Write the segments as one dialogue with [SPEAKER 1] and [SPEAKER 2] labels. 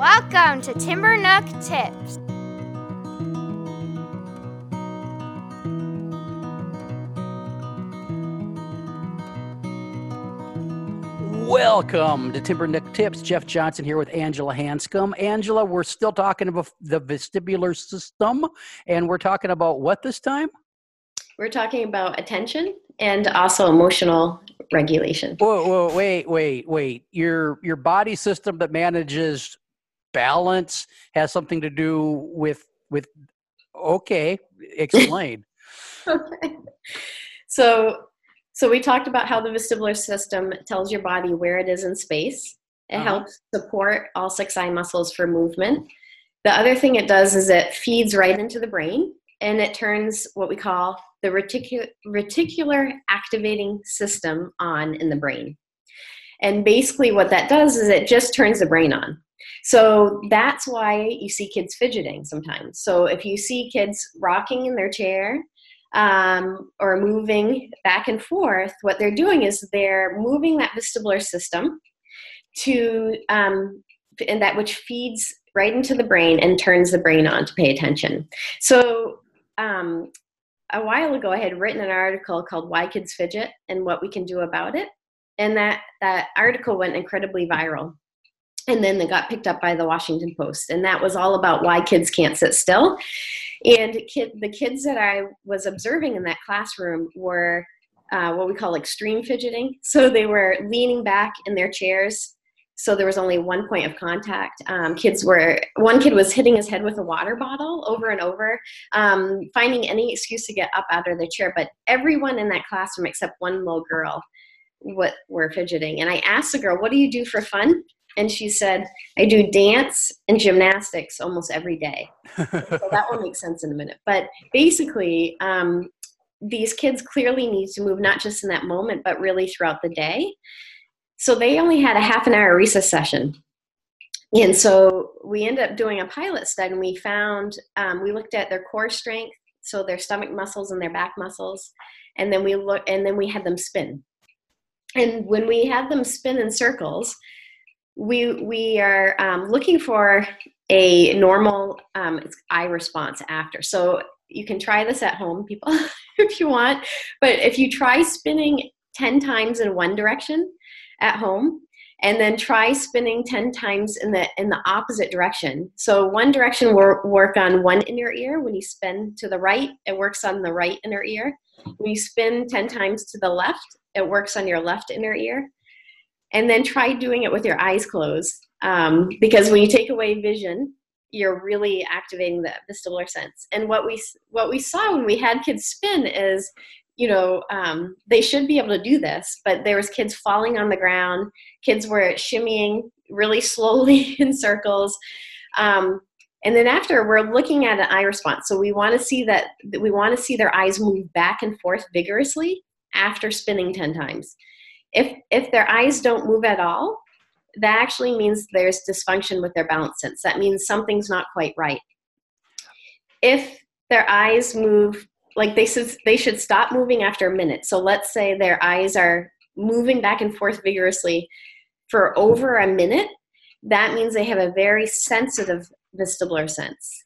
[SPEAKER 1] Welcome to Timber Nook Tips.
[SPEAKER 2] Welcome to Timber Nook Tips. Jeff Johnson here with Angela Hanscom. Angela, we're still talking about the vestibular system, and we're talking about what this time?
[SPEAKER 3] We're talking about attention and also emotional regulation.
[SPEAKER 2] Whoa, whoa, wait, wait, wait. Your your body system that manages balance has something to do with with okay, explain.
[SPEAKER 3] okay. So so we talked about how the vestibular system tells your body where it is in space. It uh-huh. helps support all six eye muscles for movement. The other thing it does is it feeds right into the brain and it turns what we call the reticu- reticular activating system on in the brain. And basically, what that does is it just turns the brain on. So that's why you see kids fidgeting sometimes. So if you see kids rocking in their chair um, or moving back and forth, what they're doing is they're moving that vestibular system to, um, and that which feeds right into the brain and turns the brain on to pay attention. So, um, a while ago, I had written an article called "Why Kids Fidget and What We Can Do About It," and that that article went incredibly viral. And then they got picked up by the Washington Post, and that was all about why kids can't sit still and kid, the kids that I was observing in that classroom were uh, what we call extreme fidgeting. So they were leaning back in their chairs. So there was only one point of contact. Um, kids were, one kid was hitting his head with a water bottle over and over, um, finding any excuse to get up out of their chair. But everyone in that classroom except one little girl what were fidgeting. And I asked the girl, What do you do for fun? And she said, I do dance and gymnastics almost every day. so that will make sense in a minute. But basically, um, these kids clearly need to move not just in that moment, but really throughout the day. So they only had a half an hour recess session. And so we ended up doing a pilot study and we found, um, we looked at their core strength, so their stomach muscles and their back muscles. And then we look, and then we had them spin. And when we had them spin in circles, we we are um, looking for a normal um, eye response after. So you can try this at home, people, if you want. But if you try spinning 10 times in one direction at home, and then try spinning 10 times in the in the opposite direction so one direction will work on one inner ear when you spin to the right it works on the right inner ear when you spin 10 times to the left it works on your left inner ear and then try doing it with your eyes closed um, because when you take away vision you're really activating the vestibular sense. And what we what we saw when we had kids spin is you know um, they should be able to do this but there was kids falling on the ground kids were shimmying really slowly in circles um, and then after we're looking at an eye response. So we want to see that we want to see their eyes move back and forth vigorously after spinning 10 times if if their eyes don't move at all, that actually means there's dysfunction with their balance sense. That means something's not quite right. If their eyes move like they should they should stop moving after a minute. So let's say their eyes are moving back and forth vigorously for over a minute, that means they have a very sensitive vestibular sense.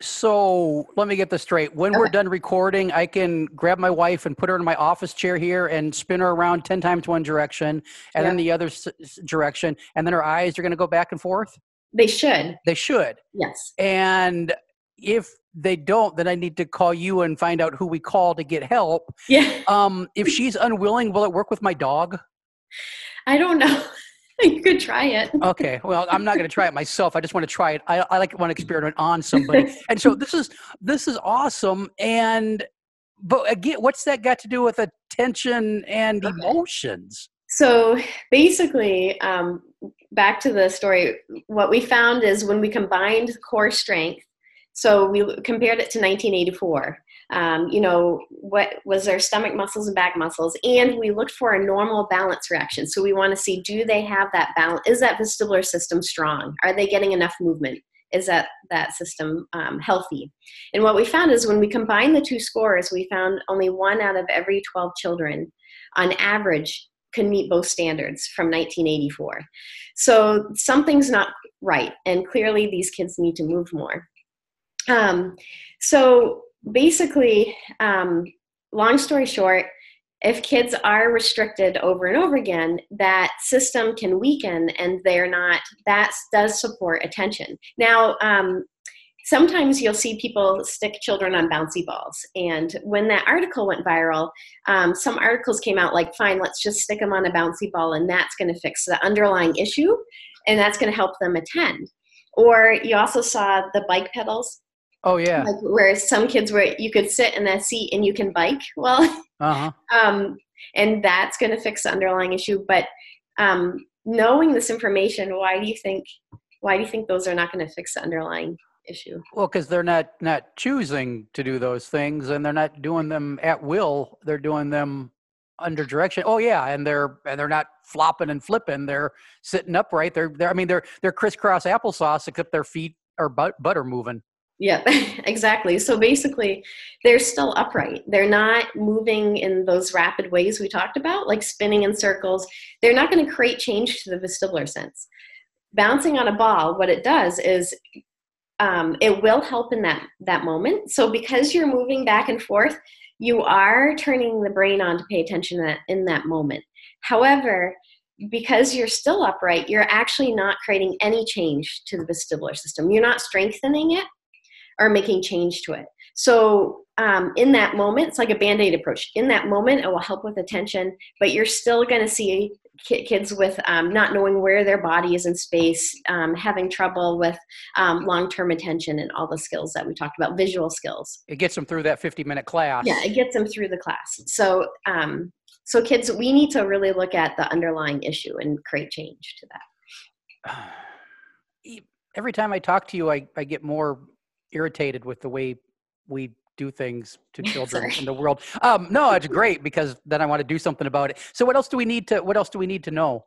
[SPEAKER 2] So let me get this straight. When okay. we're done recording, I can grab my wife and put her in my office chair here and spin her around 10 times one direction and then the other s- direction. And then her eyes are going to go back and forth?
[SPEAKER 3] They should.
[SPEAKER 2] They should.
[SPEAKER 3] Yes.
[SPEAKER 2] And if they don't, then I need to call you and find out who we call to get help.
[SPEAKER 3] Yeah.
[SPEAKER 2] Um, if she's unwilling, will it work with my dog?
[SPEAKER 3] I don't know. you could try it.
[SPEAKER 2] okay. Well, I'm not going to try it myself. I just want to try it. I, I like want to experiment on somebody. and so this is this is awesome. And but again, what's that got to do with attention and emotions?
[SPEAKER 3] So basically, um, back to the story. What we found is when we combined core strength. So we compared it to 1984 um, you know, what was their stomach muscles and back muscles. And we looked for a normal balance reaction. So we want to see do they have that balance? Is that vestibular system strong? Are they getting enough movement? Is that that system um, healthy? And what we found is when we combine the two scores, we found only one out of every 12 children on average can meet both standards from 1984. So something's not right. And clearly, these kids need to move more. Um, so basically, um, long story short, if kids are restricted over and over again, that system can weaken and they're not, that does support attention. Now, um, sometimes you'll see people stick children on bouncy balls. And when that article went viral, um, some articles came out like, fine, let's just stick them on a bouncy ball and that's going to fix the underlying issue and that's going to help them attend. Or you also saw the bike pedals
[SPEAKER 2] Oh yeah.
[SPEAKER 3] Like where some kids where you could sit in that seat and you can bike. Well, uh-huh. um, and that's going to fix the underlying issue. But um, knowing this information, why do you think? Why do you think those are not going to fix the underlying issue?
[SPEAKER 2] Well, because they're not not choosing to do those things, and they're not doing them at will. They're doing them under direction. Oh yeah, and they're and they're not flopping and flipping. They're sitting upright. They're they're I mean they're they're crisscross applesauce, except their feet are butt, butter moving.
[SPEAKER 3] Yeah, exactly. So basically, they're still upright. They're not moving in those rapid ways we talked about, like spinning in circles. They're not going to create change to the vestibular sense. Bouncing on a ball, what it does is um, it will help in that that moment. So because you're moving back and forth, you are turning the brain on to pay attention that, in that moment. However, because you're still upright, you're actually not creating any change to the vestibular system. You're not strengthening it are making change to it. So um, in that moment, it's like a band-aid approach. In that moment, it will help with attention, but you're still going to see kids with um, not knowing where their body is in space, um, having trouble with um, long-term attention and all the skills that we talked about, visual skills.
[SPEAKER 2] It gets them through that 50-minute class.
[SPEAKER 3] Yeah, it gets them through the class. So, um, so kids, we need to really look at the underlying issue and create change to that.
[SPEAKER 2] Every time I talk to you, I, I get more irritated with the way we do things to children in the world. Um, no, it's great because then I want to do something about it. So what else do we need to? What else do we need to know?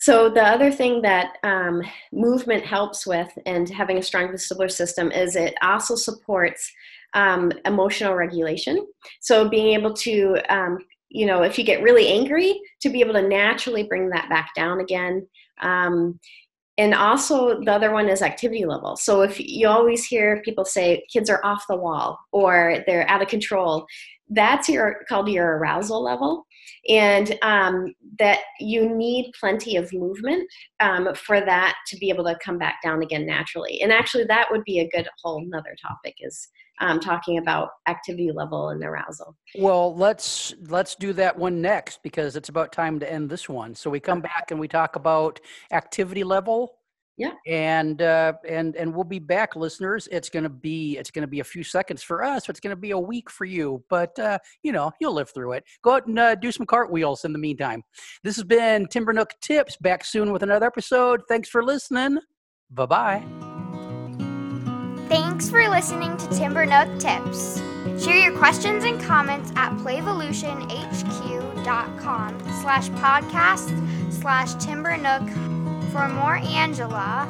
[SPEAKER 3] So the other thing that um, movement helps with, and having a strong vestibular system, is it also supports um, emotional regulation. So being able to, um, you know, if you get really angry, to be able to naturally bring that back down again. Um, and also the other one is activity level. So if you always hear people say kids are off the wall or they're out of control that's your called your arousal level. And um, that you need plenty of movement um, for that to be able to come back down again naturally. And actually that would be a good whole another topic is um, talking about activity level and arousal.
[SPEAKER 2] Well let's let's do that one next because it's about time to end this one. So we come back and we talk about activity level
[SPEAKER 3] yeah.
[SPEAKER 2] And uh, and and we'll be back listeners. It's going to be it's going to be a few seconds for us it's going to be a week for you. But uh, you know you'll live through it. Go out and uh, do some cartwheels in the meantime. This has been timber nook tips. Back soon with another episode. Thanks for listening. Bye bye
[SPEAKER 1] thanks for listening to timber nook tips. Share your questions and comments at playvolutionhq.com slash podcast slash timber nook for more Angela,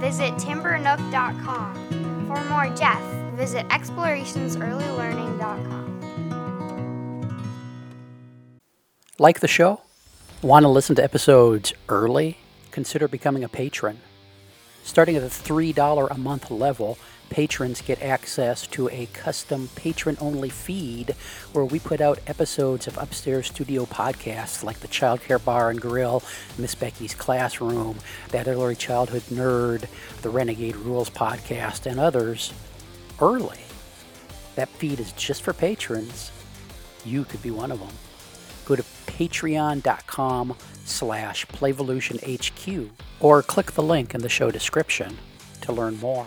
[SPEAKER 1] visit timbernook.com. For more Jeff, visit explorationsearlylearning.com.
[SPEAKER 2] Like the show? Want to listen to episodes early? Consider becoming a patron. Starting at the $3 a month level, patrons get access to a custom patron only feed where we put out episodes of Upstairs Studio podcasts like the Childcare Bar and Grill, Miss Becky's Classroom, That Early Childhood Nerd, the Renegade Rules podcast, and others early. That feed is just for patrons. You could be one of them. Go to patreon.com slash playvolutionhq or click the link in the show description to learn more.